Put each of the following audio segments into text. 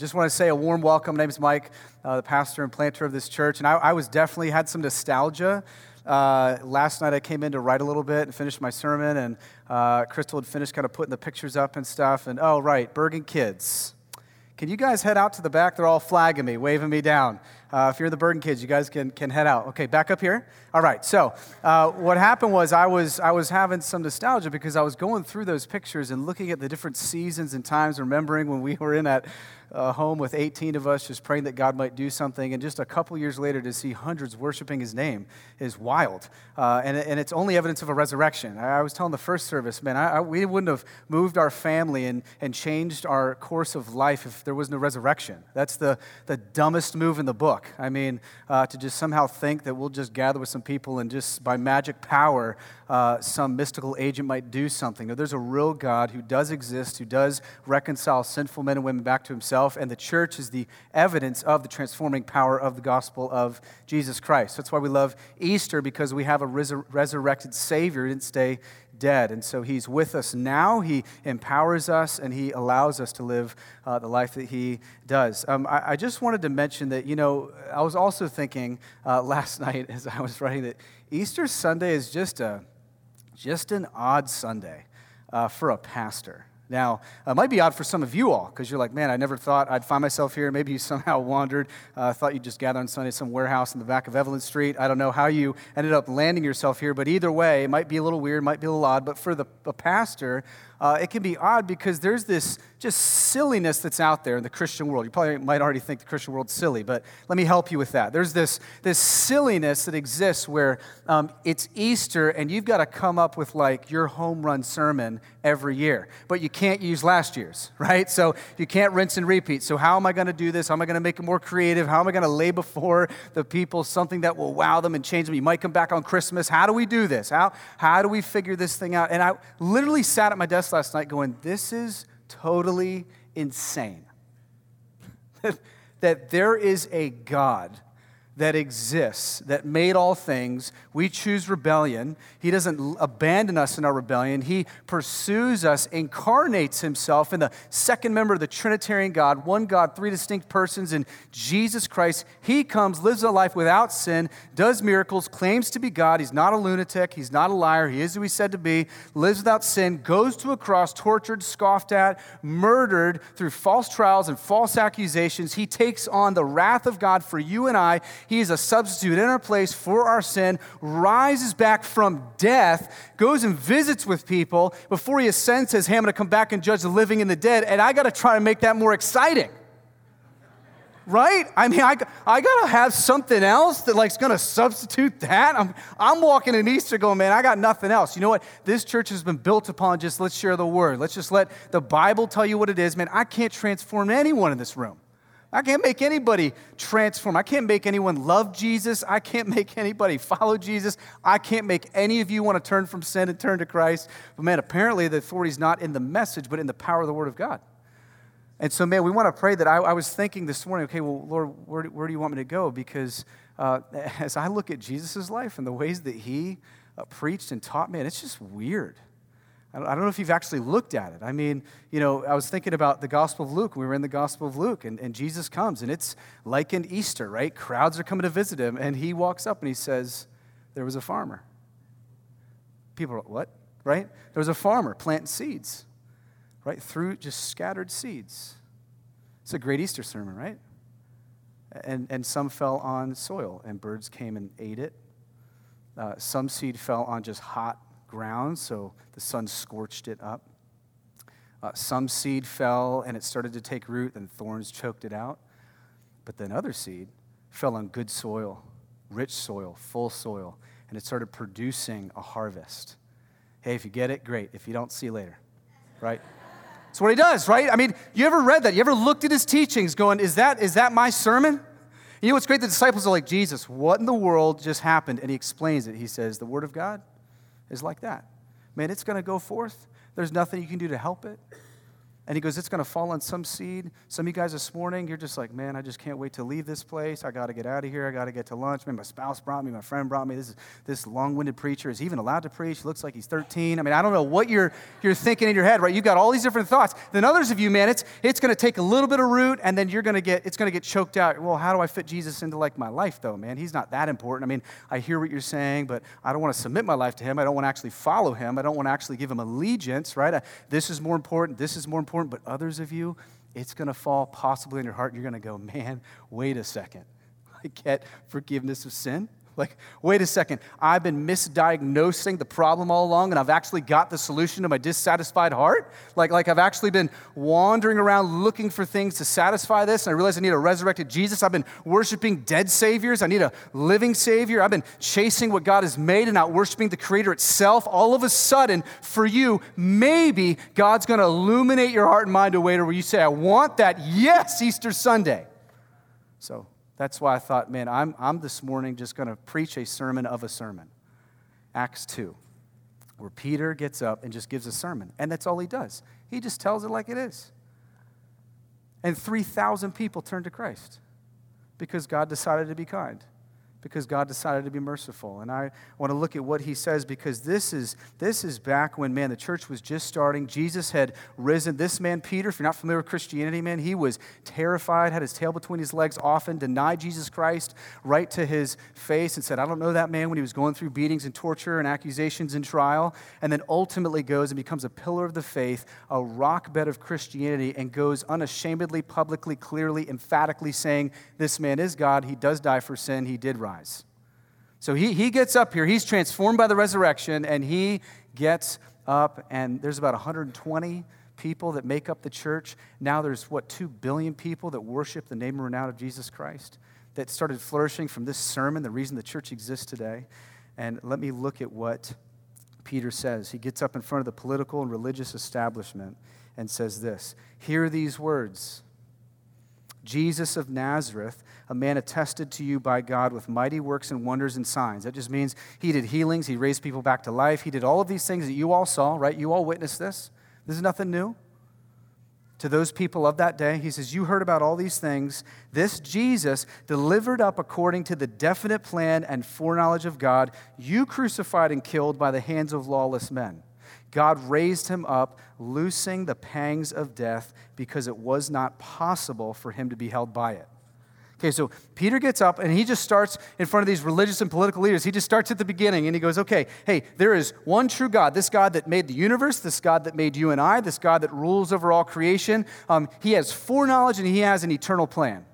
Just want to say a warm welcome. My name is Mike, uh, the pastor and planter of this church, and I, I was definitely had some nostalgia. Uh, last night I came in to write a little bit and finish my sermon, and uh, Crystal had finished kind of putting the pictures up and stuff. And oh, right, Bergen kids. Can you guys head out to the back? They're all flagging me, waving me down. Uh, if you're the Bergen kids, you guys can, can head out. Okay, back up here. All right, so uh, what happened was I was, I was having some nostalgia because I was going through those pictures and looking at the different seasons and times, remembering when we were in that uh, home with 18 of us just praying that God might do something. And just a couple years later to see hundreds worshiping his name is wild. Uh, and, and it's only evidence of a resurrection. I, I was telling the first service, man, I, I, we wouldn't have moved our family and, and changed our course of life if there was no resurrection. That's the, the dumbest move in the book. I mean, uh, to just somehow think that we'll just gather with some people and just by magic power, uh, some mystical agent might do something. No, there's a real God who does exist, who does reconcile sinful men and women back to himself and the church is the evidence of the transforming power of the gospel of Jesus Christ. That's why we love Easter, because we have a resur- resurrected Savior who didn't stay dead. And so he's with us now. He empowers us and he allows us to live uh, the life that he does. Um, I, I, just wanted to mention that, you know, I was also thinking uh, last night as I was writing that Easter Sunday is just, a, just an odd Sunday uh, for a pastor. Now, it might be odd for some of you all because you're like, man, I never thought I'd find myself here. Maybe you somehow wandered. Uh, thought you'd just gather on Sunday some warehouse in the back of Evelyn Street. I don't know how you ended up landing yourself here, but either way, it might be a little weird, might be a little odd. But for the pastor, uh, it can be odd because there's this just silliness that's out there in the Christian world. You probably might already think the Christian world's silly, but let me help you with that. There's this, this silliness that exists where um, it's Easter and you've got to come up with like your home run sermon every year, but you can't use last year's, right? So you can't rinse and repeat. So, how am I going to do this? How am I going to make it more creative? How am I going to lay before the people something that will wow them and change them? You might come back on Christmas. How do we do this? How, how do we figure this thing out? And I literally sat at my desk last night going, This is totally insane. that there is a God that exists, that made all things. We choose rebellion. He doesn't abandon us in our rebellion. He pursues us, incarnates himself in the second member of the Trinitarian God, one God, three distinct persons in Jesus Christ. He comes, lives a life without sin, does miracles, claims to be God. He's not a lunatic. He's not a liar. He is who he's said to be, lives without sin, goes to a cross, tortured, scoffed at, murdered through false trials and false accusations. He takes on the wrath of God for you and I. He is a substitute in our place for our sin, rises back from death, goes and visits with people before he ascends, says, Hey, I'm going to come back and judge the living and the dead. And I got to try to make that more exciting. Right? I mean, I, I got to have something else that like's going to substitute that. I'm, I'm walking in Easter going, man, I got nothing else. You know what? This church has been built upon just let's share the word. Let's just let the Bible tell you what it is. Man, I can't transform anyone in this room. I can't make anybody transform. I can't make anyone love Jesus. I can't make anybody follow Jesus. I can't make any of you want to turn from sin and turn to Christ. But man, apparently the authority is not in the message, but in the power of the Word of God. And so, man, we want to pray that. I, I was thinking this morning, okay, well, Lord, where, where do you want me to go? Because uh, as I look at Jesus' life and the ways that he uh, preached and taught, man, it's just weird. I don't know if you've actually looked at it. I mean, you know, I was thinking about the Gospel of Luke. We were in the Gospel of Luke, and, and Jesus comes, and it's like an Easter, right? Crowds are coming to visit him, and he walks up and he says, There was a farmer. People are, what? Right? There was a farmer planting seeds, right? Threw just scattered seeds. It's a great Easter sermon, right? And, and some fell on soil, and birds came and ate it. Uh, some seed fell on just hot ground, so the sun scorched it up. Uh, some seed fell and it started to take root, and thorns choked it out. But then other seed fell on good soil, rich soil, full soil, and it started producing a harvest. Hey, if you get it, great. If you don't, see you later, right? That's what he does, right? I mean, you ever read that? You ever looked at his teachings going, is that, is that my sermon? You know what's great? The disciples are like, Jesus, what in the world just happened? And he explains it. He says, The Word of God is like that. Man, it's going to go forth. There's nothing you can do to help it. And he goes, It's going to fall on some seed. Some of you guys this morning, you're just like, Man, I just can't wait to leave this place. I got to get out of here. I got to get to lunch. Man, my spouse brought me, my friend brought me. This, is, this long winded preacher is he even allowed to preach. Looks like he's 13. I mean, I don't know what you're, you're thinking in your head, right? You've got all these different thoughts. Then others of you, man, it's, it's going to take a little bit of root and then you're going to get, it's going to get choked out. Well, how do I fit Jesus into like my life though, man? He's not that important. I mean, I hear what you're saying, but I don't want to submit my life to him. I don't want to actually follow him. I don't want to actually give him allegiance, right? I, this is more important. This is more important. But others of you, you, it's going to fall possibly in your heart. You're going to go, man, wait a second. I get forgiveness of sin. Like, wait a second, I've been misdiagnosing the problem all along and I've actually got the solution to my dissatisfied heart? Like, like I've actually been wandering around looking for things to satisfy this and I realize I need a resurrected Jesus. I've been worshiping dead saviors. I need a living savior. I've been chasing what God has made and not worshiping the creator itself. All of a sudden, for you, maybe God's going to illuminate your heart and mind to a way where you say, I want that. Yes, Easter Sunday. So that's why I thought, man, I'm, I'm this morning just going to preach a sermon of a sermon. Acts 2, where Peter gets up and just gives a sermon. And that's all he does. He just tells it like it is. And 3,000 people turned to Christ because God decided to be kind because God decided to be merciful. And I want to look at what he says because this is, this is back when, man, the church was just starting. Jesus had risen. This man, Peter, if you're not familiar with Christianity, man, he was terrified, had his tail between his legs often, denied Jesus Christ right to his face and said, I don't know that man when he was going through beatings and torture and accusations and trial. And then ultimately goes and becomes a pillar of the faith, a rock bed of Christianity, and goes unashamedly, publicly, clearly, emphatically saying, This man is God. He does die for sin. He did rise rise. So he, he gets up here, he's transformed by the resurrection, and he gets up, and there's about 120 people that make up the church. Now there's, what, 2 billion people that worship the name and renown of Jesus Christ that started flourishing from this sermon, the reason the church exists today. And let me look at what Peter says. He gets up in front of the political and religious establishment and says this Hear these words Jesus of Nazareth a man attested to you by God with mighty works and wonders and signs. That just means he did healings, he raised people back to life, he did all of these things that you all saw, right? You all witnessed this. This is nothing new. To those people of that day, he says, You heard about all these things. This Jesus, delivered up according to the definite plan and foreknowledge of God, you crucified and killed by the hands of lawless men. God raised him up, loosing the pangs of death because it was not possible for him to be held by it. Okay, so Peter gets up and he just starts in front of these religious and political leaders. He just starts at the beginning and he goes, Okay, hey, there is one true God, this God that made the universe, this God that made you and I, this God that rules over all creation. Um, he has foreknowledge and he has an eternal plan.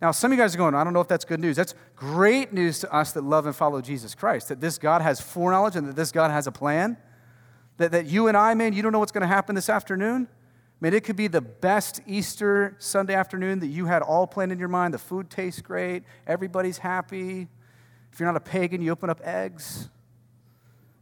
Now, some of you guys are going, I don't know if that's good news. That's great news to us that love and follow Jesus Christ, that this God has foreknowledge and that this God has a plan. That, that you and I, man, you don't know what's going to happen this afternoon. I mean, it could be the best Easter Sunday afternoon that you had all planned in your mind. The food tastes great, everybody's happy. If you're not a pagan, you open up eggs,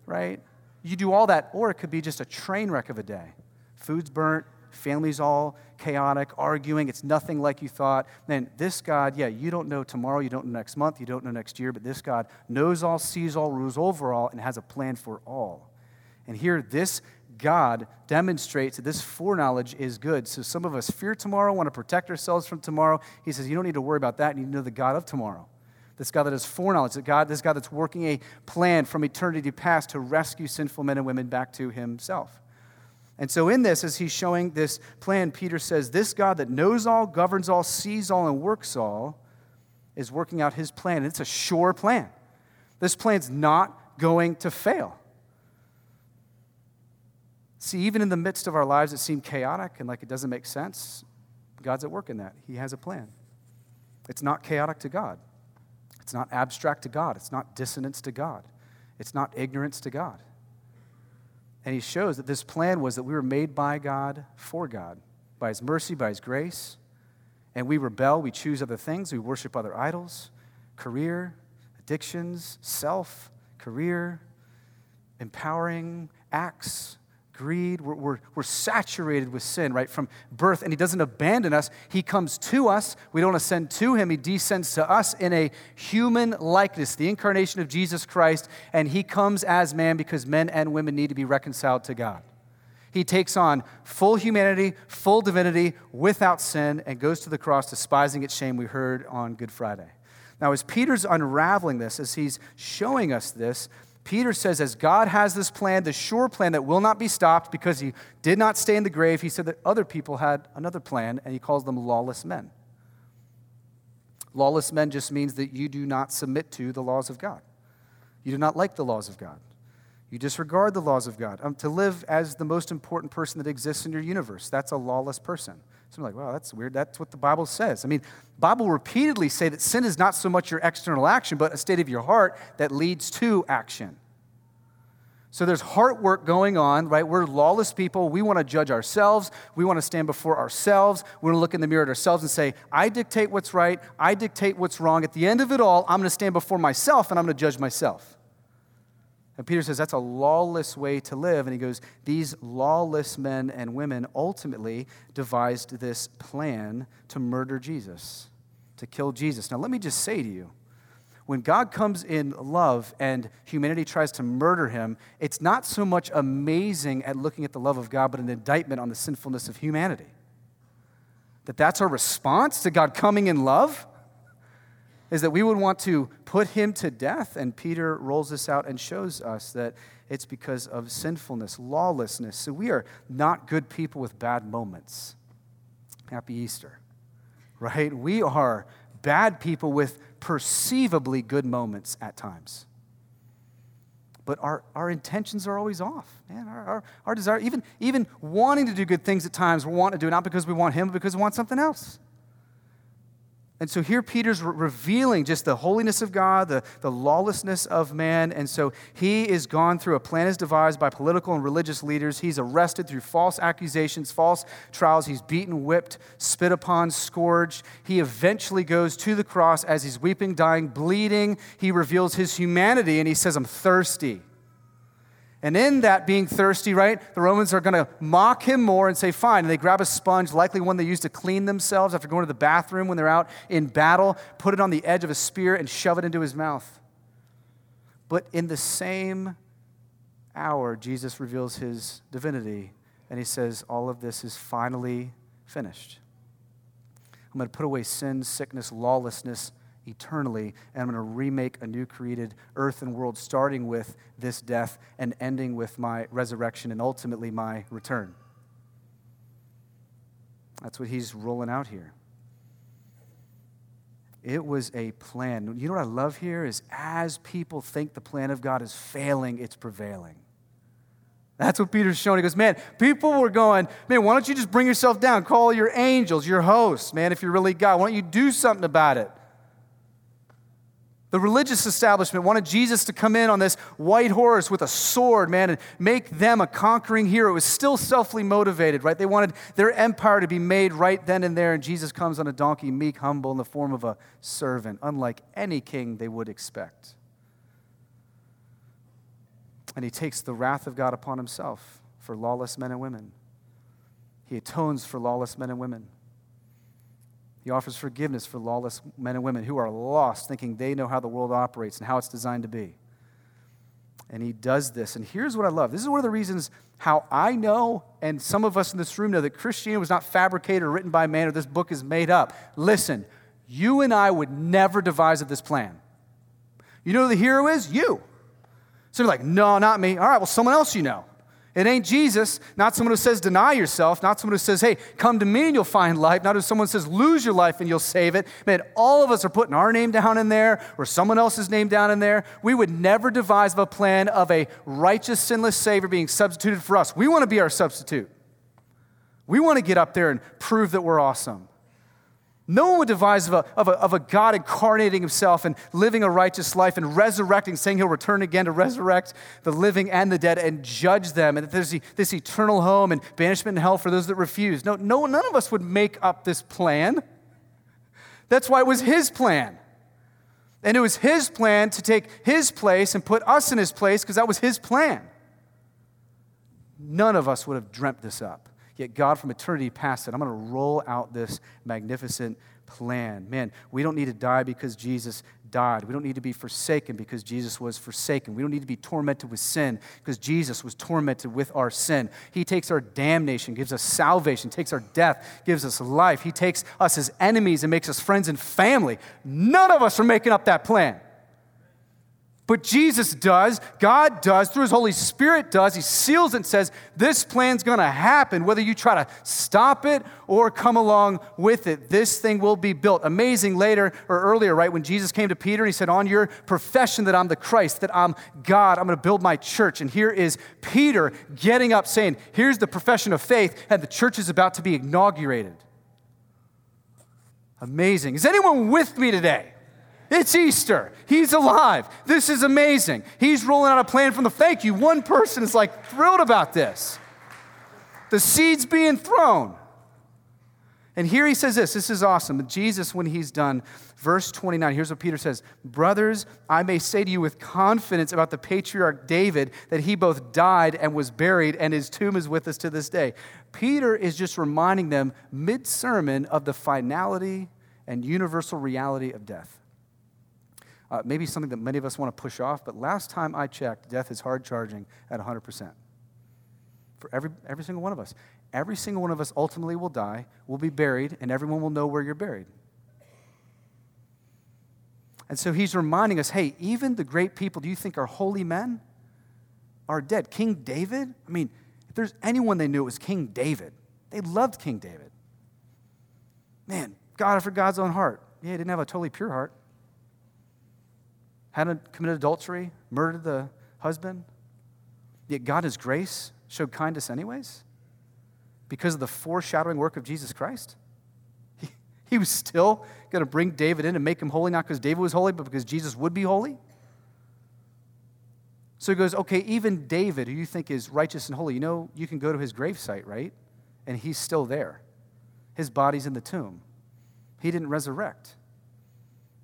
right? You do all that, or it could be just a train wreck of a day. Food's burnt, family's all chaotic, arguing, it's nothing like you thought. Then this God, yeah, you don't know tomorrow, you don't know next month, you don't know next year, but this God knows all, sees all, rules over all, and has a plan for all. And here, this God demonstrates that this foreknowledge is good. So some of us fear tomorrow, want to protect ourselves from tomorrow. He says, You don't need to worry about that. You need to know the God of tomorrow. This God that has foreknowledge, that God, this God that's working a plan from eternity past to rescue sinful men and women back to himself. And so, in this, as he's showing this plan, Peter says, This God that knows all, governs all, sees all, and works all is working out his plan. And it's a sure plan. This plan's not going to fail. See, even in the midst of our lives that seem chaotic and like it doesn't make sense, God's at work in that. He has a plan. It's not chaotic to God, it's not abstract to God, it's not dissonance to God, it's not ignorance to God. And He shows that this plan was that we were made by God for God, by His mercy, by His grace. And we rebel, we choose other things, we worship other idols, career, addictions, self, career, empowering acts, greed. We're, we're, we're, saturated with sin, right, from birth. And He doesn't abandon us. He comes to us. We don't ascend to Him. He descends to us in a human likeness, the incarnation of Jesus Christ. And He comes as man because men and women need to be reconciled to God. He takes on full humanity, full divinity, without sin, and goes to the cross, despising its shame, we heard on Good Friday. Now, as Peter's unraveling this, as he's showing us this, Peter says, as God has this plan, the sure plan that will not be stopped because he did not stay in the grave, he said that other people had another plan, and he calls them lawless men. Lawless men just means that you do not submit to the laws of God. You do not like the laws of God. You disregard the laws of God. Um, to live as the most important person that exists in your universe, that's a lawless person. So I'm like, wow, that's weird. That's what the Bible says. I mean, Bible repeatedly say that sin is not so much your external action, but a state of your heart that leads to action. So there's heart work going on, right? We're lawless people. We want to judge ourselves. We want to stand before ourselves. We want to look in the mirror at ourselves and say, I dictate what's right. I dictate what's wrong. At the end of it all, I'm going to stand before myself and I'm going to judge myself. And Peter says that's a lawless way to live. And he goes, These lawless men and women ultimately devised this plan to murder Jesus, to kill Jesus. Now, let me just say to you, when God comes in love and humanity tries to murder him, it's not so much amazing at looking at the love of God, but an indictment on the sinfulness of humanity. That that's our response to God coming in love is that we would want to put him to death. And Peter rolls this out and shows us that it's because of sinfulness, lawlessness. So we are not good people with bad moments. Happy Easter, right? We are bad people with perceivably good moments at times. But our, our intentions are always off, man. Our, our, our desire, even, even wanting to do good things at times, we want to do it not because we want Him, but because we want something else. And so here Peter's re- revealing just the holiness of God, the, the lawlessness of man. And so he is gone through a plan is devised by political and religious leaders. He's arrested through false accusations, false trials. He's beaten, whipped, spit upon, scourged. He eventually goes to the cross as he's weeping, dying, bleeding. He reveals his humanity and he says, I'm thirsty. And in that being thirsty, right, the Romans are going to mock him more and say, fine. And they grab a sponge, likely one they use to clean themselves after going to the bathroom when they're out in battle, put it on the edge of a spear and shove it into his mouth. But in the same hour, Jesus reveals his divinity and he says, All of this is finally finished. I'm going to put away sin, sickness, lawlessness eternally, and I'm going to remake a new created earth and world, starting with this death and ending with my resurrection and ultimately my return. That's what he's rolling out here. It was a plan. You know what I love here is as people think the plan of God is failing, it's prevailing. That's what Peter's showing. He goes, Man, people were going, Man, why don't you just bring yourself down? Call your angels, your hosts, man, if you're really God. Why don't you do something about it? The religious establishment wanted Jesus to come in on this white horse with a sword, man, and make them a conquering hero. It was still selfly motivated, right? They wanted their empire to be made right then and there, and Jesus comes on a donkey, meek, humble, in the form of a servant, unlike any king they would expect. And he takes the wrath of God upon himself for lawless men and women. He atones for lawless men and women. He offers forgiveness for lawless men and women who are lost, thinking they know how the world operates and how it's designed to be. And he does this. And here's what I love this is one of the reasons how I know, and some of us in this room know, that Christianity was not fabricated or written by man or this book is made up. Listen, you and I would never devise this plan. You know who the hero is? You. So you're like, no, not me. All right, well, someone else you know. It ain't Jesus, not someone who says deny yourself, not someone who says, hey, come to me and you'll find life, not someone who says lose your life and you'll save it. Man, all of us are putting our name down in there or someone else's name down in there. We would never devise a plan of a righteous, sinless Savior being substituted for us. We want to be our substitute. We want to get up there and prove that we're awesome. No one would devise of a, of, a, of a God incarnating himself and living a righteous life and resurrecting, saying he'll return again to resurrect the living and the dead and judge them, and that there's this eternal home and banishment in hell for those that refuse. No, no, none of us would make up this plan. That's why it was his plan. And it was his plan to take his place and put us in his place because that was his plan. None of us would have dreamt this up. Yet God from eternity past said, I'm going to roll out this magnificent plan. Man, we don't need to die because Jesus died. We don't need to be forsaken because Jesus was forsaken. We don't need to be tormented with sin because Jesus was tormented with our sin. He takes our damnation, gives us salvation, takes our death, gives us life. He takes us as enemies and makes us friends and family. None of us are making up that plan. But Jesus does, God does, through His Holy Spirit does. He seals and says, This plan's gonna happen, whether you try to stop it or come along with it. This thing will be built. Amazing later or earlier, right? When Jesus came to Peter and he said, On your profession that I'm the Christ, that I'm God, I'm gonna build my church. And here is Peter getting up saying, Here's the profession of faith, and the church is about to be inaugurated. Amazing. Is anyone with me today? It's Easter. He's alive. This is amazing. He's rolling out a plan from the thank you. One person is like thrilled about this. The seed's being thrown. And here he says this this is awesome. Jesus, when he's done, verse 29, here's what Peter says Brothers, I may say to you with confidence about the patriarch David that he both died and was buried, and his tomb is with us to this day. Peter is just reminding them mid sermon of the finality and universal reality of death. Uh, maybe something that many of us want to push off, but last time I checked, death is hard charging at 100%. For every, every single one of us. Every single one of us ultimately will die, will be buried, and everyone will know where you're buried. And so he's reminding us hey, even the great people do you think are holy men are dead. King David, I mean, if there's anyone they knew, it was King David. They loved King David. Man, God after God's own heart. Yeah, he didn't have a totally pure heart hadn't committed adultery, murdered the husband, yet God, His grace, showed kindness anyways because of the foreshadowing work of Jesus Christ? He, he was still going to bring David in and make him holy, not because David was holy, but because Jesus would be holy. So he goes, okay, even David, who you think is righteous and holy, you know, you can go to his gravesite, right? And he's still there. His body's in the tomb. He didn't resurrect.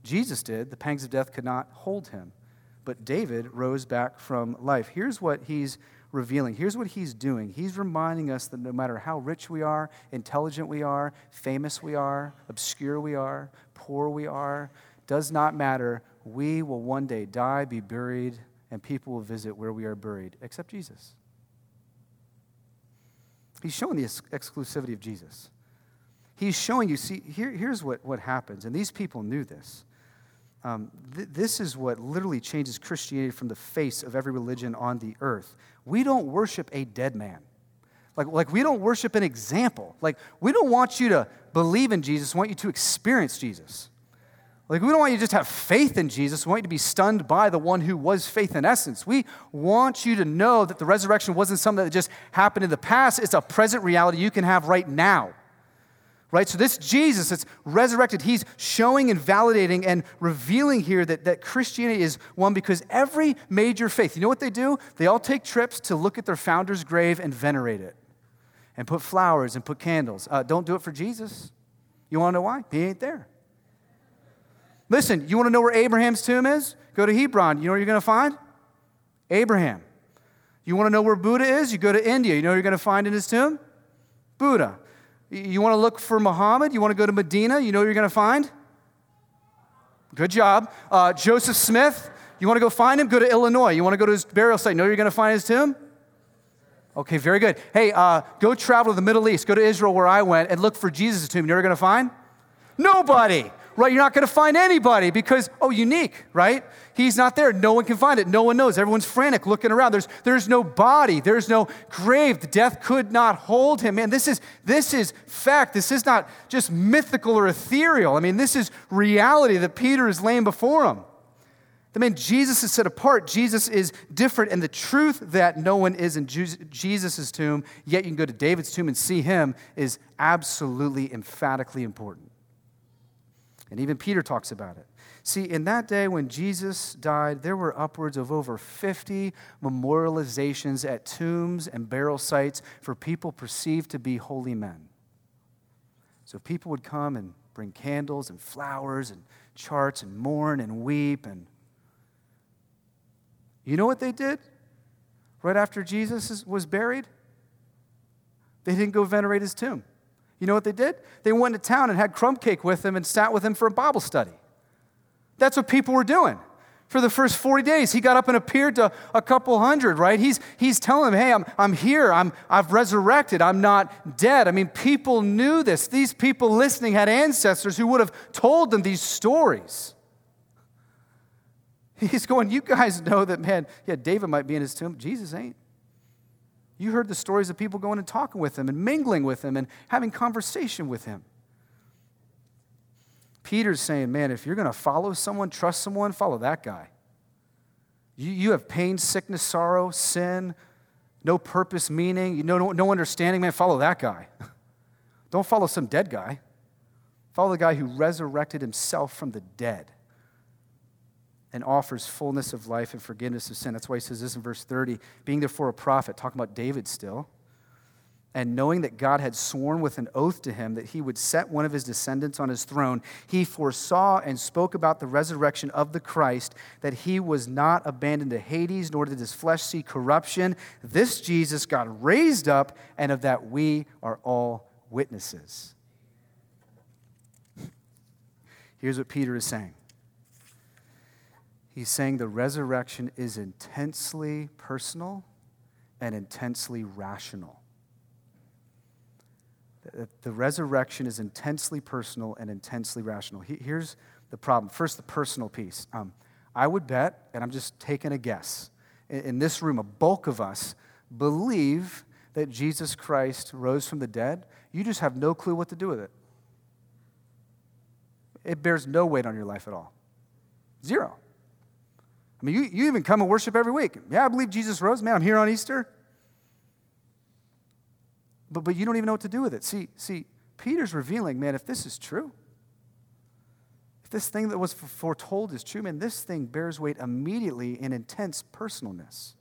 Jesus did. The pangs of death could not hold him. But David rose back from life. Here's what he's revealing. Here's what he's doing. He's reminding us that no matter how rich we are, intelligent we are, famous we are, obscure we are, poor we are, does not matter. We will one day die, be buried, and people will visit where we are buried, except Jesus. He's showing the ex- exclusivity of Jesus. He's showing you, see, here, here's what, what happens, and these people knew this. Um, th- this is what literally changes Christianity from the face of every religion on the earth. We don't worship a dead man. Like, like we don't worship an example. Like, we don't want you to believe in Jesus, we want you to experience Jesus. Like, we don't want you to just have faith in Jesus. We want you to be stunned by the one who was faith in essence. We want you to know that the resurrection wasn't something that just happened in the past, it's a present reality you can have right now right? So, this Jesus that's resurrected, he's showing and validating and revealing here that, that Christianity is one because every major faith, you know what they do? They all take trips to look at their founder's grave and venerate it and put flowers and put candles. Uh, don't do it for Jesus. You want to know why? He ain't there. Listen, you want to know where Abraham's tomb is? Go to Hebron. You know what you're going to find? Abraham. You want to know where Buddha is? You go to India. You know what you're going to find in his tomb? Buddha. You want to look for Muhammad? You want to go to Medina? You know you're going to find? Good job. Uh, Joseph Smith, you want to go find him? Go to Illinois. You want to go to his burial site? You know you're going to find his tomb? Okay, very good. Hey, uh, go travel to the Middle East. Go to Israel where I went and look for Jesus' tomb. You know you're going to find? Nobody right? You're not going to find anybody because, oh, unique, right? He's not there. No one can find it. No one knows. Everyone's frantic looking around. There's, there's no body. There's no grave. The death could not hold him. Man, this is, this is fact. This is not just mythical or ethereal. I mean, this is reality that Peter is laying before him. The man Jesus is set apart. Jesus is different. And the truth that no one is in Jesus' tomb, yet you can go to David's tomb and see him, is absolutely emphatically important. And even Peter talks about it. See, in that day when Jesus died, there were upwards of over 50 memorializations at tombs and burial sites for people perceived to be holy men. So people would come and bring candles and flowers and charts and mourn and weep. And you know what they did right after Jesus was buried? They didn't go venerate his tomb. You know what they did? They went to town and had crumb cake with him and sat with him for a Bible study. That's what people were doing. For the first 40 days, he got up and appeared to a couple hundred, right? He's, he's telling them, hey, I'm, I'm here. I'm, I've resurrected. I'm not dead. I mean, people knew this. These people listening had ancestors who would have told them these stories. He's going, you guys know that, man, yeah, David might be in his tomb. Jesus ain't. You heard the stories of people going and talking with him and mingling with him and having conversation with him. Peter's saying, man, if you're going to follow someone, trust someone, follow that guy. You, you have pain, sickness, sorrow, sin, no purpose, meaning, know, no, no understanding, man, follow that guy. Don't follow some dead guy. Follow the guy who resurrected himself from the dead and offers fullness of life and forgiveness of sin. That's why he says this in verse 30 being therefore a prophet, talking about David still, and knowing that God had sworn with an oath to him that he would set one of his descendants on his throne, he foresaw and spoke about the resurrection of the Christ, that he was not abandoned to Hades, nor did his flesh see corruption. This Jesus God raised up, and of that we are all witnesses. Here's what Peter is saying He's saying the resurrection is intensely personal and intensely rational. The resurrection is intensely personal and intensely rational. Here's the problem. First, the personal piece. Um, I would bet, and I'm just taking a guess, in this room, a bulk of us believe that Jesus Christ rose from the dead. You just have no clue what to do with it. It bears no weight on your life at all. Zero. I mean, you, you even come and worship every week. Yeah, I believe Jesus rose. Man, I'm here on Easter. But, but you don't even know what to do with it. See, see, Peter's revealing, man, if this is true, if this thing that was foretold is true, man, this thing bears weight immediately in intense personalness.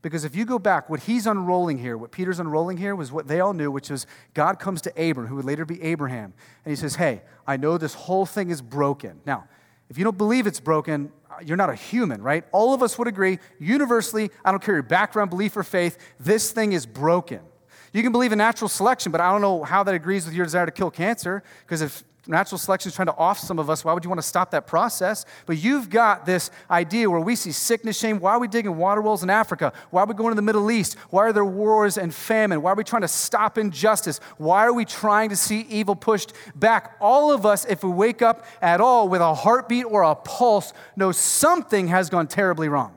Because if you go back, what he's unrolling here, what Peter's unrolling here, was what they all knew, which is God comes to Abram, who would later be Abraham, and he says, Hey, I know this whole thing is broken. Now, if you don't believe it's broken, uh, you're not a human, right? All of us would agree, universally, I don't care your background, belief, or faith, this thing is broken. You can believe in natural selection, but I don't know how that agrees with your desire to kill cancer, because if natural selection is trying to off some of us. Why would you want to stop that process? But you've got this idea where we see sickness, shame. Why are we digging water wells in Africa? Why are we going to the Middle East? Why are there wars and famine? Why are we trying to stop injustice? Why are we trying to see evil pushed back? All of us, if we wake up at all with a heartbeat or a pulse, know something has gone terribly wrong.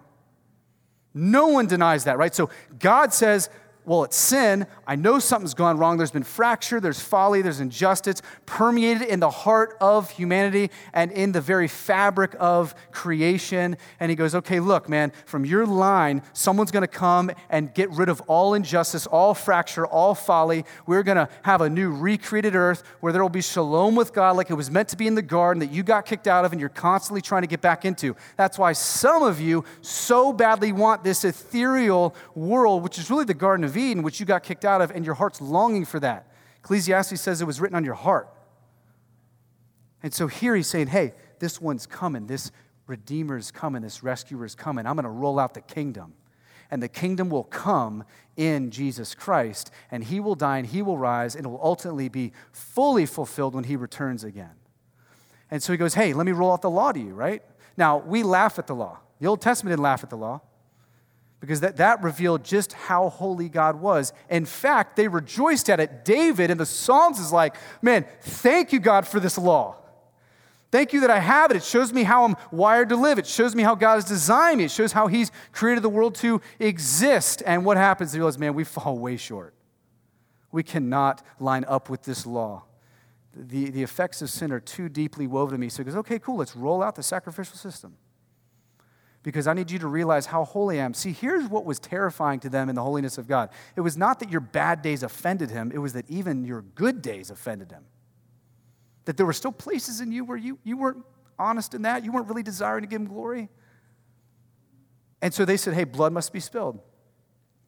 No one denies that, right? So God says, well, it's sin. I know something's gone wrong. There's been fracture, there's folly, there's injustice permeated in the heart of humanity and in the very fabric of creation. And he goes, okay, look, man, from your line, someone's going to come and get rid of all injustice, all fracture, all folly. We're going to have a new recreated earth where there will be shalom with God like it was meant to be in the garden that you got kicked out of and you're constantly trying to get back into. That's why some of you so badly want this ethereal world, which is really the Garden of Eden, which you got kicked out of, and your heart's longing for that. Ecclesiastes says it was written on your heart. And so here he's saying, hey, this one's coming. This Redeemer's coming. This Rescuer's coming. I'm going to roll out the kingdom. And the kingdom will come in Jesus Christ, and he will die and he will rise, and it will ultimately be fully fulfilled when he returns again. And so he goes, hey, let me roll out the law to you, right? Now, we laugh at the law. The Old Testament didn't laugh at the law because that, that revealed just how holy God was. In fact, they rejoiced at it. David in the Psalms is like, man, thank you, God, for this law. Thank you that I have it. It shows me how I'm wired to live. It shows me how God has designed me. It shows how He's created the world to exist. And what happens? They realize, man, we fall way short. We cannot line up with this law. The, the effects of sin are too deeply woven to me. So he goes, okay, cool, let's roll out the sacrificial system because I need you to realize how holy I am. See, here's what was terrifying to them in the holiness of God it was not that your bad days offended him, it was that even your good days offended him. That there were still places in you where you, you weren't honest in that, you weren't really desiring to give him glory. And so they said, hey, blood must be spilled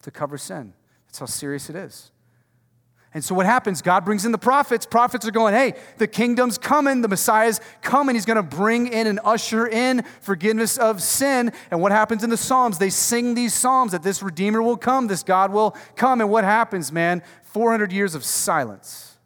to cover sin. That's how serious it is. And so what happens? God brings in the prophets. Prophets are going, hey, the kingdom's coming, the Messiah's coming. He's going to bring in and usher in forgiveness of sin. And what happens in the Psalms? They sing these Psalms that this Redeemer will come, this God will come. And what happens, man? 400 years of silence.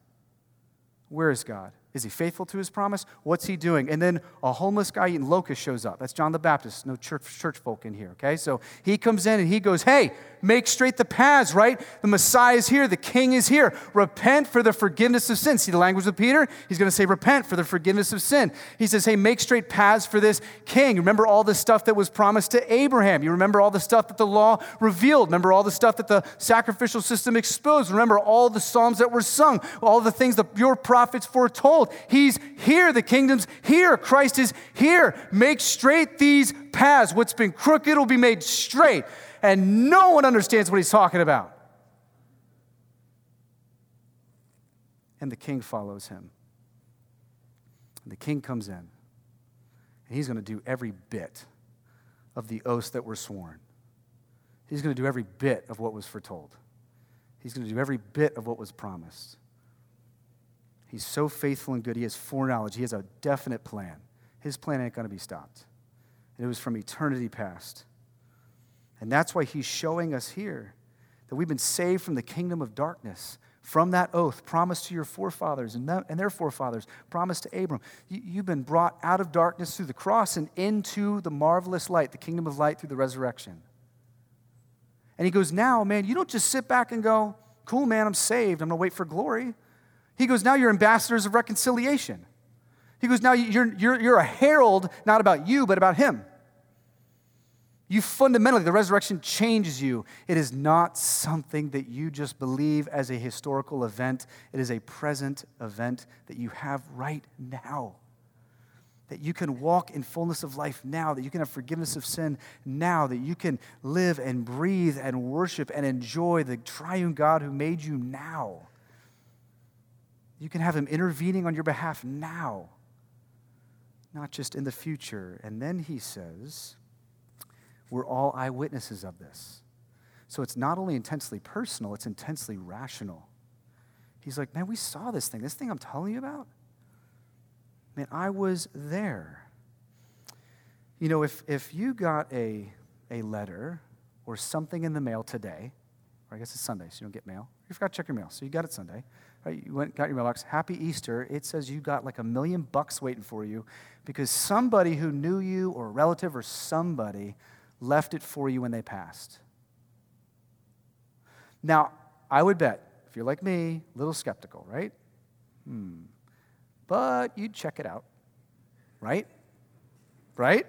Where is God? Is he faithful to his promise? What's he doing? And then a homeless guy eating locusts shows up. That's John the Baptist. No church, church folk in here, okay? So he comes in and he goes, Hey, make straight the paths, right? The Messiah is here. The King is here. Repent for the forgiveness of sin. See the language of Peter? He's going to say, Repent for the forgiveness of sin. He says, Hey, make straight paths for this King. Remember all the stuff that was promised to Abraham. You remember all the stuff that the law revealed. Remember all the stuff that the sacrificial system exposed. Remember all the Psalms that were sung, all the things that your prophets foretold. He's here. The kingdom's here. Christ is here. Make straight these paths. What's been crooked will be made straight. And no one understands what he's talking about. And the king follows him. And the king comes in. And he's going to do every bit of the oaths that were sworn. He's going to do every bit of what was foretold. He's going to do every bit of what was promised. He's so faithful and good. He has foreknowledge. He has a definite plan. His plan ain't going to be stopped. And it was from eternity past. And that's why he's showing us here that we've been saved from the kingdom of darkness, from that oath promised to your forefathers and, their forefathers, promised to Abram. You, you've been brought out of darkness through the cross and into the marvelous light, the kingdom of light through the resurrection. And he goes, Now, man, you don't just sit back and go, Cool, man, I'm saved. I'm going to wait for glory. He goes, Now you're ambassadors of reconciliation. He goes, Now you're, you're, you're a herald, not about you, but about him. You fundamentally, the resurrection changes you. It is not something that you just believe as a historical event, it is a present event that you have right now. That you can walk in fullness of life now, that you can have forgiveness of sin now, that you can live and breathe and worship and enjoy the triune God who made you now. You can have Him intervening on your behalf now, not just in the future. And then He says, We're all eyewitnesses of this. So it's not only intensely personal, it's intensely rational. He's like, Man, we saw this thing. This thing I'm telling you about, man, I was there. You know, if, if you got a, a letter or something in the mail today, or I guess it's Sunday, so you don't get mail, you forgot to check your mail, so you got it Sunday right, you went got your mailbox. Happy Easter. It says you got like a million bucks waiting for you because somebody who knew you or a relative or somebody left it for you when they passed. Now, I would bet, if you're like me, a little skeptical, right? Hmm. But you'd check it out, right? Right?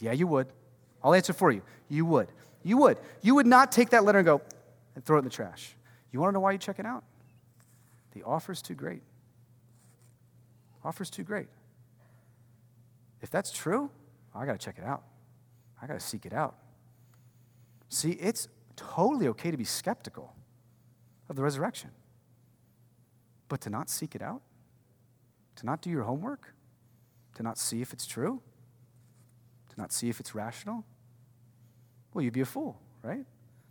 Yeah, you would. I'll answer for you. You would. You would. You would not take that letter and go and throw it in the trash. You want to know why you check it out? The offer's too great. Offer's too great. If that's true, I got to check it out. I got to seek it out. See, it's totally okay to be skeptical of the resurrection, but to not seek it out, to not do your homework, to not see if it's true, to not see if it's rational, well, you'd be a fool, right?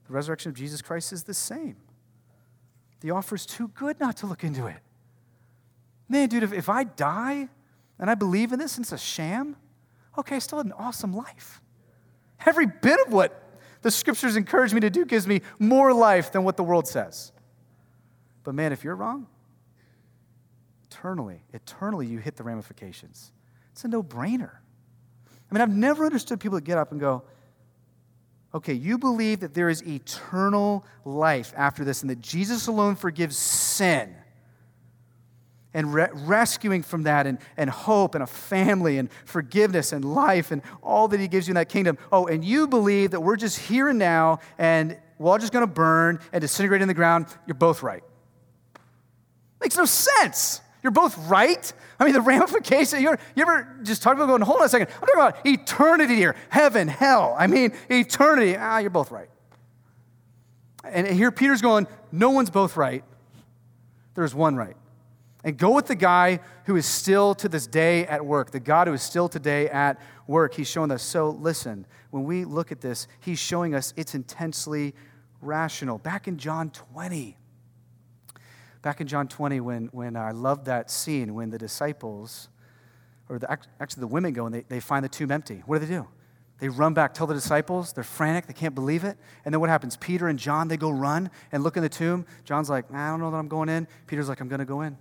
The resurrection of Jesus Christ is the same. The offer's too good not to look into it. Man, dude, if, if I die and I believe in this and it's a sham, okay, I still had an awesome life. Every bit of what the scriptures encourage me to do gives me more life than what the world says. But man, if you're wrong, eternally, eternally you hit the ramifications. It's a no brainer. I mean, I've never understood people that get up and go, okay, you believe that there is eternal life after this and that Jesus alone forgives sin and re- rescuing from that and, and hope and a family and forgiveness and life and all that he gives you in that kingdom. Oh, and you believe that we're just here and now and we're all just going to burn and disintegrate in the ground. You're both right. Makes no sense. You're both right. I mean, the ramifications, you ever just talk about going, hold on a second, I'm talking about eternity here, heaven, hell. I mean, eternity. Ah, you're both right. And here Peter's going, no one's both right. There's one right. And go with the guy who is still to this day at work, the God who is still today at work. He's showing us. So listen, when we look at this, he's showing us it's intensely rational. Back in John 20, back in John 20 when, when I love that scene when the disciples, or the, actually the women go and they, they find the tomb empty. What do they do? They run back, tell the disciples. They're frantic. They can't believe it. And then what happens? Peter and John, they go run and look in the tomb. John's like, I don't know that I'm going in. Peter's like, I'm going to go in.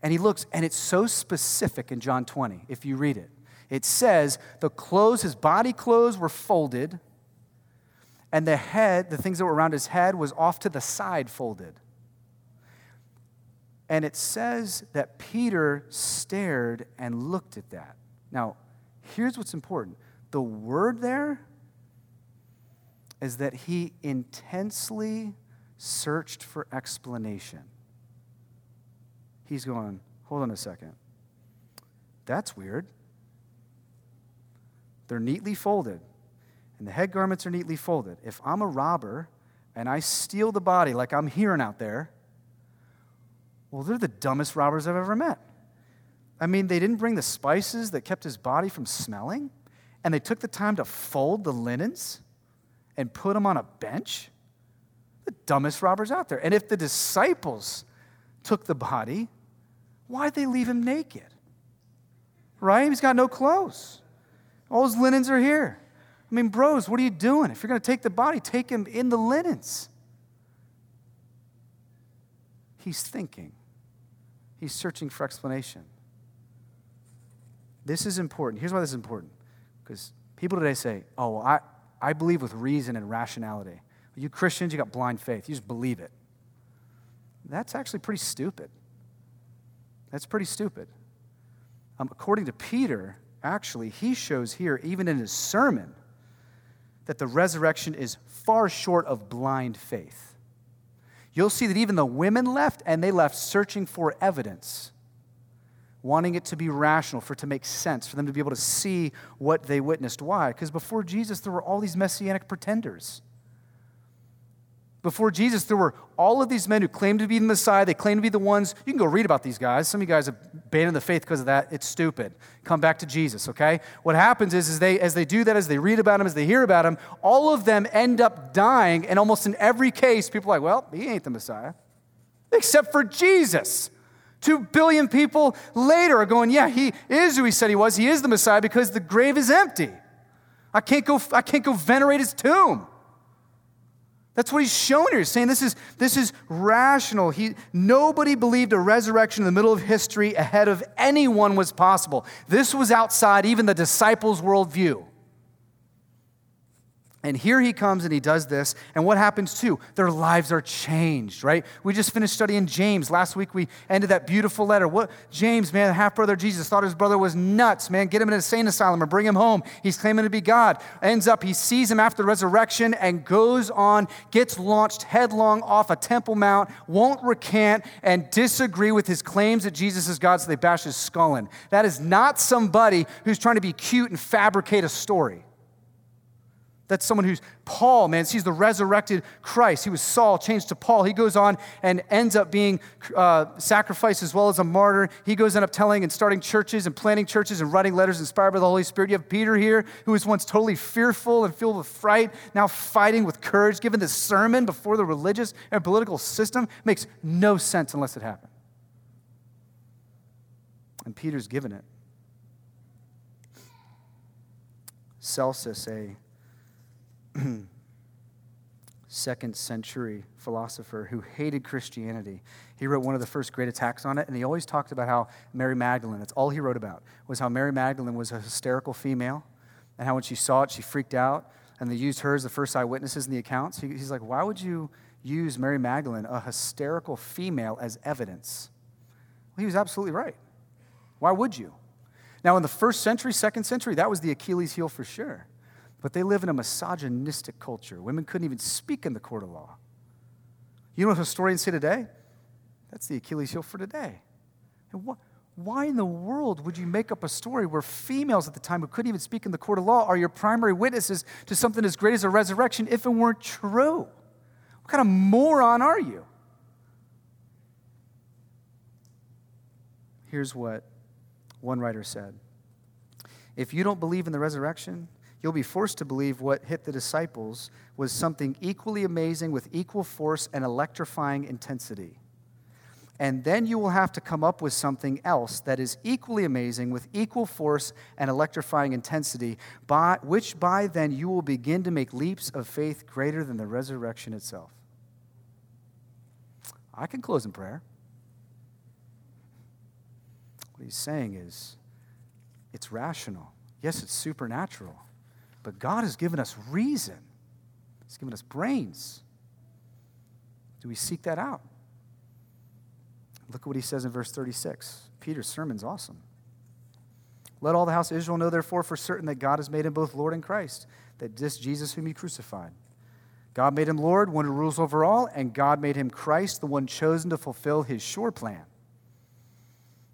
And he looks, and it's so specific in John 20, if you read it. It says the clothes, his body clothes were folded, and the head, the things that were around his head, was off to the side folded. And it says that Peter stared and looked at that. Now, here's what's important the word there is that he intensely searched for explanation. He's going, hold on a second. That's weird. They're neatly folded, and the head garments are neatly folded. If I'm a robber and I steal the body like I'm hearing out there, well, they're the dumbest robbers I've ever met. I mean, they didn't bring the spices that kept his body from smelling, and they took the time to fold the linens and put them on a bench. The dumbest robbers out there. And if the disciples took the body, why'd they leave him naked? Right? He's got no clothes. All his linens are here. I mean, bros, what are you doing? If you're going to take the body, take him in the linens. He's thinking, he's searching for explanation. This is important. Here's why this is important. Because people today say, oh, I, I believe with reason and rationality. You Christians, you got blind faith. You just believe it. That's actually pretty stupid. That's pretty stupid. Um, according to Peter, actually, he shows here, even in his sermon, that the resurrection is far short of blind faith. You'll see that even the women left, and they left searching for evidence wanting it to be rational, for it to make sense, for them to be able to see what they witnessed. Why? Because before Jesus, there were all these messianic pretenders. Before Jesus, there were all of these men who claimed to be the Messiah. They claimed to be the ones. You can go read about these guys. Some of you guys have abandoned the faith because of that. It's stupid. Come back to Jesus, okay? What happens is, is they, as they do that, as they read about him, as they hear about him, all of them end up dying. And almost in every case, people are like, well, he ain't the Messiah. Except for Jesus. Two billion people later are going, yeah, he is who he said he was. He is the Messiah because the grave is empty. I can't go, I can't go venerate his tomb. That's what he's showing here. He's saying this is, this is rational. He, nobody believed a resurrection in the middle of history ahead of anyone was possible. This was outside even the disciples' worldview. And here he comes and he does this. And what happens too? Their lives are changed, right? We just finished studying James. Last week we ended that beautiful letter. What James, man, half brother Jesus, thought his brother was nuts, man. Get him in an insane asylum or bring him home. He's claiming to be God. Ends up, he sees him after the resurrection and goes on, gets launched headlong off a temple mount, won't recant and disagree with his claims that Jesus is God, so they bash his skull in. That is not somebody who's trying to be cute and fabricate a story. That's someone who's Paul, man, sees the resurrected Christ. He was Saul, changed to Paul. He goes on and ends up being uh, sacrificed as well as a martyr. He goes end up telling and starting churches and planting churches and writing letters inspired by the Holy Spirit. You have Peter here, who was once totally fearful and filled with fright, now fighting with courage, given this sermon before the religious and political system. Makes no sense unless it happened. And Peter's given it. Celsus, a second century philosopher who hated Christianity. He wrote one of the first great attacks on it, and he always talked about how Mary Magdalene, that's all he wrote about, was how Mary Magdalene was a hysterical female, and how when she saw it, she freaked out, and they used her as the first eyewitnesses in the accounts. he's like, why would you use Mary Magdalene, a hysterical female, as evidence? Well, he was absolutely right. Why would you? Now, in the first century, second century, that was the Achilles heel for sure. But they live in a misogynistic culture. Women couldn't even speak in the court of law. You know what historians say today? That's the Achilles heel for today. And what, why in the world would you make up a story where females at the time who couldn't even speak in the court of law are your primary witnesses to something as great as a resurrection if it weren't true? What kind of moron are you? Here's what one writer said If you don't believe in the resurrection, you'll be forced to believe what hit the disciples was something equally amazing with equal force and electrifying intensity. And then you will have to come up with something else that is equally amazing with equal force and electrifying intensity, by, which by then you will begin to make leaps of faith greater than the resurrection itself. I can close in prayer. What he's saying is it's rational. Yes, it's supernatural. But God has given us reason, He's given us brains. Do we seek that out? Look at what he says in verse 36. Peter's sermon's awesome. Let all the house of Israel know, therefore, for certain that God has made him both Lord and Christ, that this Jesus whom he crucified. God made him Lord, one who rules over all, and God made him Christ, the one chosen to fulfill his sure plan.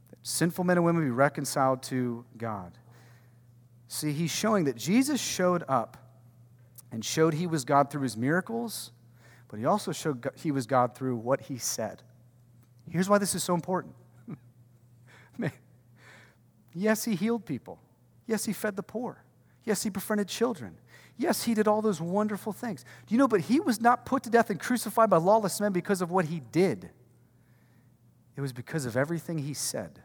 That sinful men and women be reconciled to God. See, he's showing that Jesus showed up and showed he was God through his miracles, but he also showed he was God through what he said. Here's why this is so important. yes, he healed people. Yes, he fed the poor. Yes, he befriended children. Yes, he did all those wonderful things. Do you know, but he was not put to death and crucified by lawless men because of what he did. It was because of everything he said.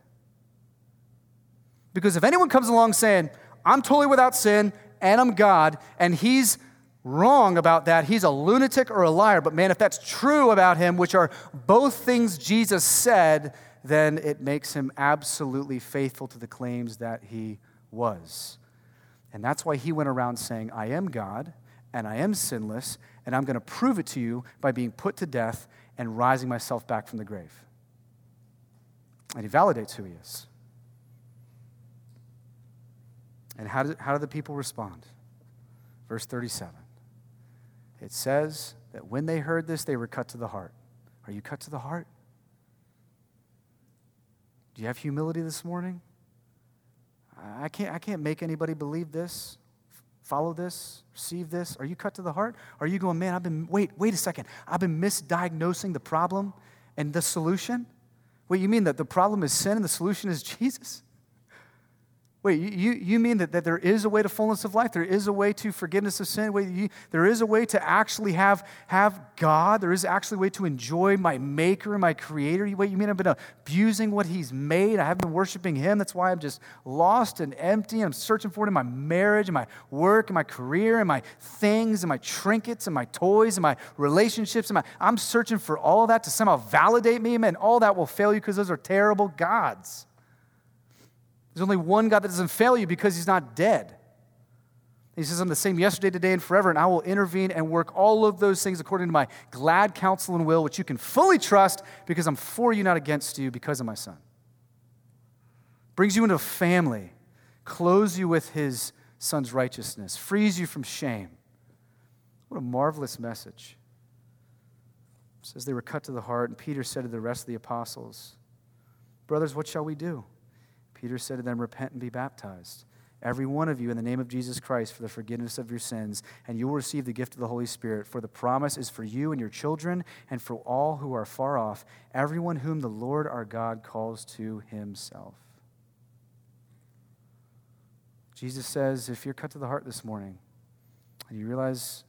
Because if anyone comes along saying, I'm totally without sin and I'm God, and he's wrong about that, he's a lunatic or a liar. But man, if that's true about him, which are both things Jesus said, then it makes him absolutely faithful to the claims that he was. And that's why he went around saying, I am God and I am sinless, and I'm going to prove it to you by being put to death and rising myself back from the grave. And he validates who he is. And how do, how do the people respond? Verse 37 it says that when they heard this, they were cut to the heart. Are you cut to the heart? Do you have humility this morning? I can't, I can't make anybody believe this, follow this, receive this. Are you cut to the heart? Are you going, man, I've been, wait, wait a second. I've been misdiagnosing the problem and the solution? Wait, you mean that the problem is sin and the solution is Jesus? Wait, you, you mean that, that there is a way to fullness of life? There is a way to forgiveness of sin? Wait, you, there is a way to actually have, have God? There is actually a way to enjoy my maker and my creator? Wait, you mean I've been abusing what he's made? I haven't been worshiping him? That's why I'm just lost and empty I'm searching for it in my marriage and my work and my career and my things and my trinkets and my toys and my relationships. And my, I'm searching for all that to somehow validate me, and all that will fail you because those are terrible gods. There's only one God that doesn't fail you because he's not dead. He says, I'm the same yesterday, today, and forever, and I will intervene and work all of those things according to my glad counsel and will, which you can fully trust because I'm for you, not against you, because of my son. Brings you into a family, clothes you with his son's righteousness, frees you from shame. What a marvelous message. It says they were cut to the heart, and Peter said to the rest of the apostles, Brothers, what shall we do? Peter said to them, Repent and be baptized, every one of you, in the name of Jesus Christ, for the forgiveness of your sins, and you will receive the gift of the Holy Spirit. For the promise is for you and your children, and for all who are far off, everyone whom the Lord our God calls to himself. Jesus says, if you're cut to the heart this morning, and you realize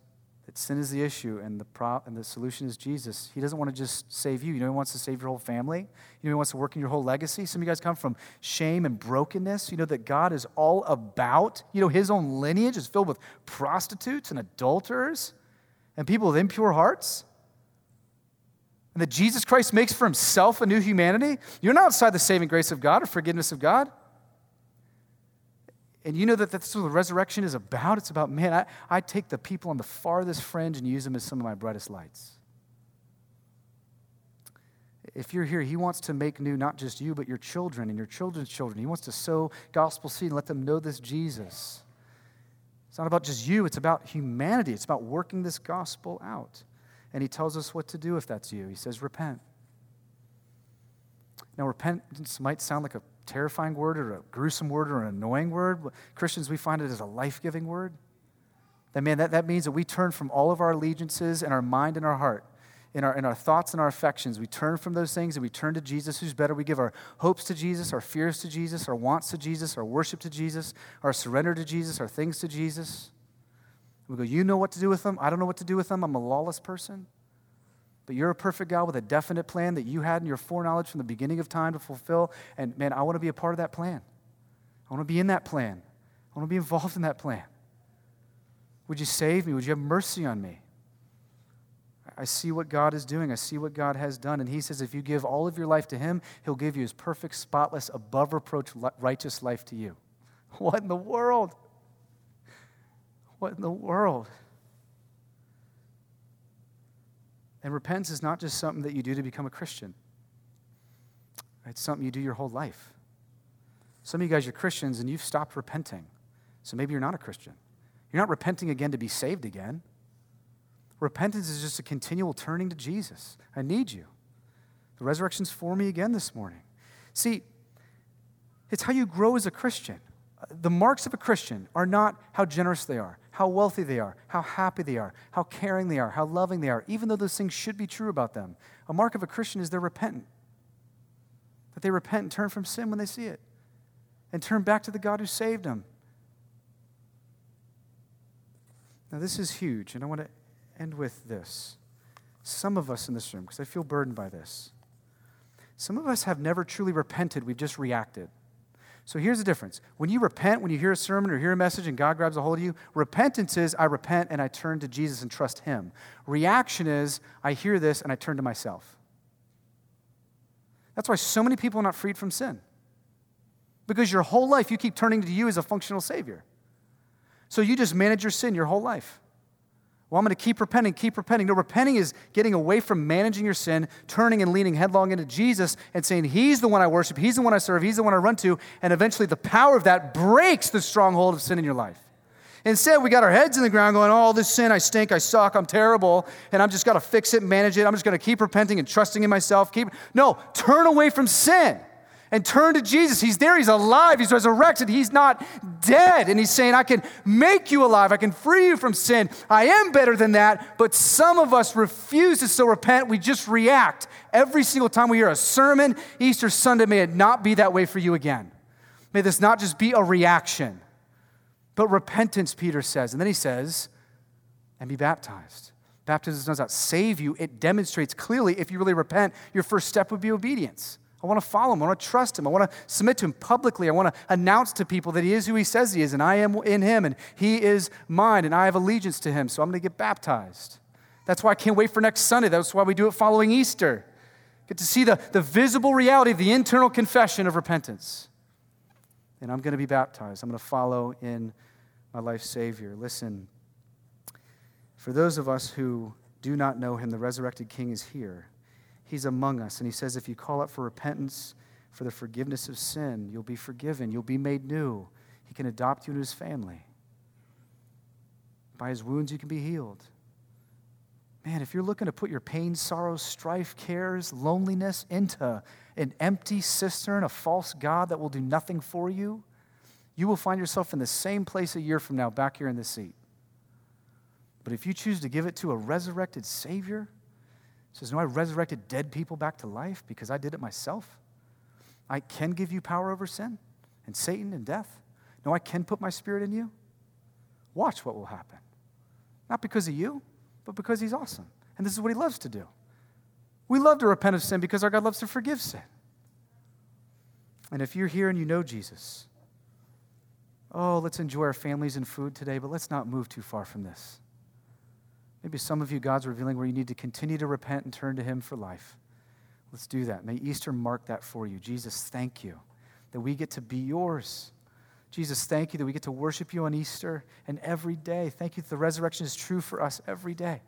sin is the issue and the, pro- and the solution is Jesus. He doesn't want to just save you. You know, He wants to save your whole family. You know, He wants to work in your whole legacy. Some of you guys come from shame and brokenness. You know that God is all about, you know, His own lineage is filled with prostitutes and adulterers and people with impure hearts. And that Jesus Christ makes for Himself a new humanity. You're not outside the saving grace of God or forgiveness of God. And you know that that's what the resurrection is about? It's about, man, I, I take the people on the farthest fringe and use them as some of my brightest lights. If you're here, He wants to make new not just you, but your children and your children's children. He wants to sow gospel seed and let them know this Jesus. It's not about just you, it's about humanity. It's about working this gospel out. And He tells us what to do if that's you. He says, repent. Now, repentance might sound like a terrifying word or a gruesome word or an annoying word. Christians, we find it as a life giving word. That, man, that, that means that we turn from all of our allegiances and our mind and our heart, in our, in our thoughts and our affections. We turn from those things and we turn to Jesus, who's better. We give our hopes to Jesus, our fears to Jesus, our wants to Jesus, our worship to Jesus, our surrender to Jesus, our things to Jesus. We go, You know what to do with them. I don't know what to do with them. I'm a lawless person. But you're a perfect God with a definite plan that you had in your foreknowledge from the beginning of time to fulfill. And man, I want to be a part of that plan. I want to be in that plan. I want to be involved in that plan. Would you save me? Would you have mercy on me? I see what God is doing. I see what God has done. And He says, if you give all of your life to Him, He'll give you His perfect, spotless, above reproach, righteous life to you. What in the world? What in the world? And repentance is not just something that you do to become a Christian, it's something you do your whole life. Some of you guys are Christians and you've stopped repenting. So maybe you're not a Christian. You're not repenting again to be saved again. Repentance is just a continual turning to Jesus. I need you. The resurrection's for me again this morning. See, it's how you grow as a Christian. The marks of a Christian are not how generous they are, how wealthy they are, how happy they are, how caring they are, how loving they are, even though those things should be true about them. A mark of a Christian is they're repentant. That they repent and turn from sin when they see it, and turn back to the God who saved them. Now, this is huge, and I want to end with this. Some of us in this room, because I feel burdened by this, some of us have never truly repented, we've just reacted. So here's the difference. When you repent, when you hear a sermon or hear a message and God grabs a hold of you, repentance is I repent and I turn to Jesus and trust Him. Reaction is I hear this and I turn to myself. That's why so many people are not freed from sin. Because your whole life you keep turning to you as a functional Savior. So you just manage your sin your whole life. Well, I'm going to keep repenting, keep repenting. No, repenting is getting away from managing your sin, turning and leaning headlong into Jesus and saying, He's the one I worship, He's the one I serve, He's the one I run to. And eventually, the power of that breaks the stronghold of sin in your life. Instead, we got our heads in the ground going, Oh, this sin, I stink, I suck, I'm terrible, and I'm just got to fix it, manage it. I'm just going to keep repenting and trusting in myself. Keep No, turn away from sin and turn to Jesus. He's there, He's alive, He's resurrected, He's not dead. And He's saying, I can make you alive, I can free you from sin. I am better than that. But some of us refuse to still repent. We just react. Every single time we hear a sermon, Easter Sunday, may it not be that way for you again. May this not just be a reaction, but repentance, Peter says. And then he says, and be baptized. Baptism does not save you, it demonstrates clearly if you really repent, your first step would be obedience. I want to follow him. I want to trust him. I want to submit to him publicly. I want to announce to people that he is who he says he is, and I am in him, and he is mine, and I have allegiance to him. So I'm going to get baptized. That's why I can't wait for next Sunday. That's why we do it following Easter. Get to see the, the visible reality of the internal confession of repentance. And I'm going to be baptized. I'm going to follow in my life's Savior. Listen, for those of us who do not know him, the resurrected King is here. He's among us. And he says, if you call out for repentance, for the forgiveness of sin, you'll be forgiven. You'll be made new. He can adopt you into his family. By his wounds, you can be healed. Man, if you're looking to put your pain, sorrow, strife, cares, loneliness into an empty cistern, a false God that will do nothing for you, you will find yourself in the same place a year from now, back here in this seat. But if you choose to give it to a resurrected Savior, says, No, I resurrected dead people back to life because I did it myself. I can give you power over sin and Satan and death. No, I can put my spirit in you. Watch what will happen. Not because of you, but because he's awesome. And this is what he loves to do. We love to repent of sin because our God loves to forgive sin. And if you're here and you know Jesus, oh, let's enjoy our families and food today, but let's not move too far from this. Maybe some of you, God's revealing where you need to continue to repent and turn to Him for life. Let's do that. May Easter mark that for you. Jesus, thank you that we get to be yours. Jesus, thank you that we get to worship you on Easter and every day. Thank you that the resurrection is true for us every day.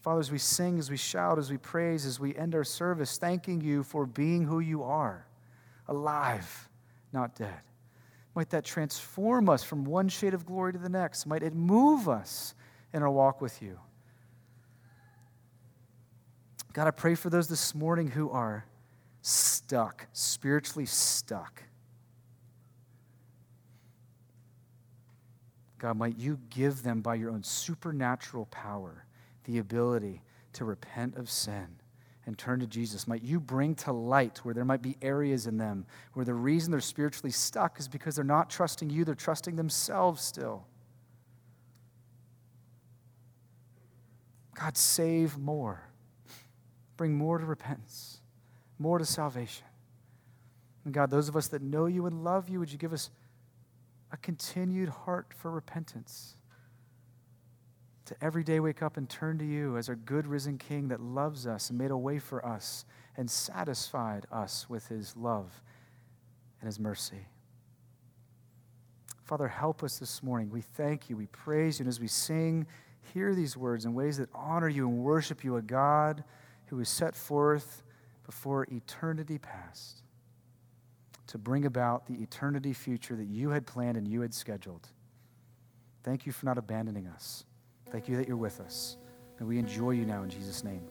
Father, as we sing, as we shout, as we praise, as we end our service, thanking you for being who you are, alive, not dead. Might that transform us from one shade of glory to the next. Might it move us in our walk with you. God, I pray for those this morning who are stuck, spiritually stuck. God, might you give them by your own supernatural power the ability to repent of sin and turn to Jesus. Might you bring to light where there might be areas in them where the reason they're spiritually stuck is because they're not trusting you, they're trusting themselves still. God, save more. Bring more to repentance, more to salvation. And God, those of us that know you and love you, would you give us a continued heart for repentance? To every day wake up and turn to you as our good risen King that loves us and made a way for us and satisfied us with his love and his mercy. Father, help us this morning. We thank you. We praise you. And as we sing, hear these words in ways that honor you and worship you, a God who was set forth before eternity past to bring about the eternity future that you had planned and you had scheduled. Thank you for not abandoning us. Thank you that you're with us. And we enjoy you now in Jesus' name.